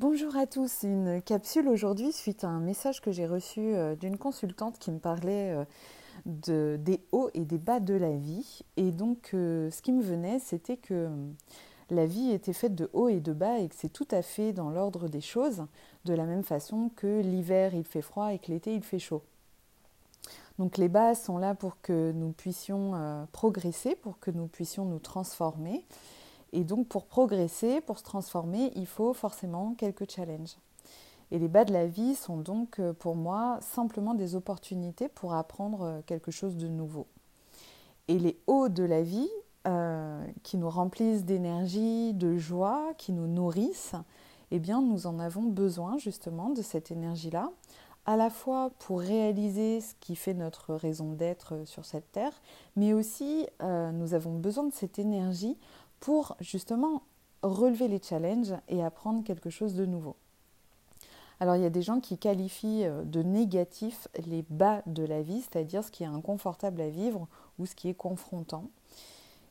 Bonjour à tous, une capsule aujourd'hui suite à un message que j'ai reçu euh, d'une consultante qui me parlait euh, de, des hauts et des bas de la vie. Et donc euh, ce qui me venait, c'était que la vie était faite de hauts et de bas et que c'est tout à fait dans l'ordre des choses, de la même façon que l'hiver il fait froid et que l'été il fait chaud. Donc les bas sont là pour que nous puissions progresser, pour que nous puissions nous transformer. Et donc pour progresser, pour se transformer, il faut forcément quelques challenges. Et les bas de la vie sont donc euh, pour moi simplement des opportunités pour apprendre euh, quelque chose de nouveau. Et les hauts de la vie, euh, qui nous remplissent d'énergie, de joie, qui nous nourrissent, eh bien nous en avons besoin justement de cette énergie-là, à la fois pour réaliser ce qui fait notre raison d'être sur cette terre, mais aussi nous avons besoin de cette énergie pour justement relever les challenges et apprendre quelque chose de nouveau. Alors il y a des gens qui qualifient euh, de négatif les bas de la vie, c'est-à-dire ce qui est inconfortable à vivre ou ce qui est confrontant.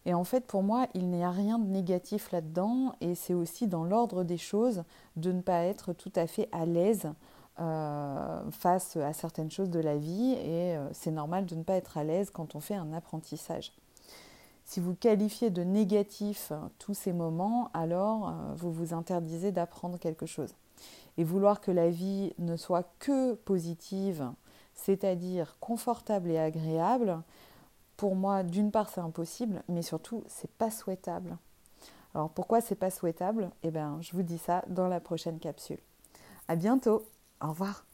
Et en fait, pour moi, il n'y a rien de négatif là-dedans, et c'est aussi dans l'ordre des choses de ne pas être tout à fait à l'aise euh, face à certaines choses de la vie, et euh, c'est normal de ne pas être à l'aise quand on fait un apprentissage. Si vous qualifiez de négatif euh, tous ces moments, alors euh, vous vous interdisez d'apprendre quelque chose. Et vouloir que la vie ne soit que positive, c'est-à-dire confortable et agréable, pour moi, d'une part, c'est impossible, mais surtout, c'est pas souhaitable. Alors pourquoi c'est pas souhaitable? Eh bien, je vous dis ça dans la prochaine capsule. À bientôt. Au revoir.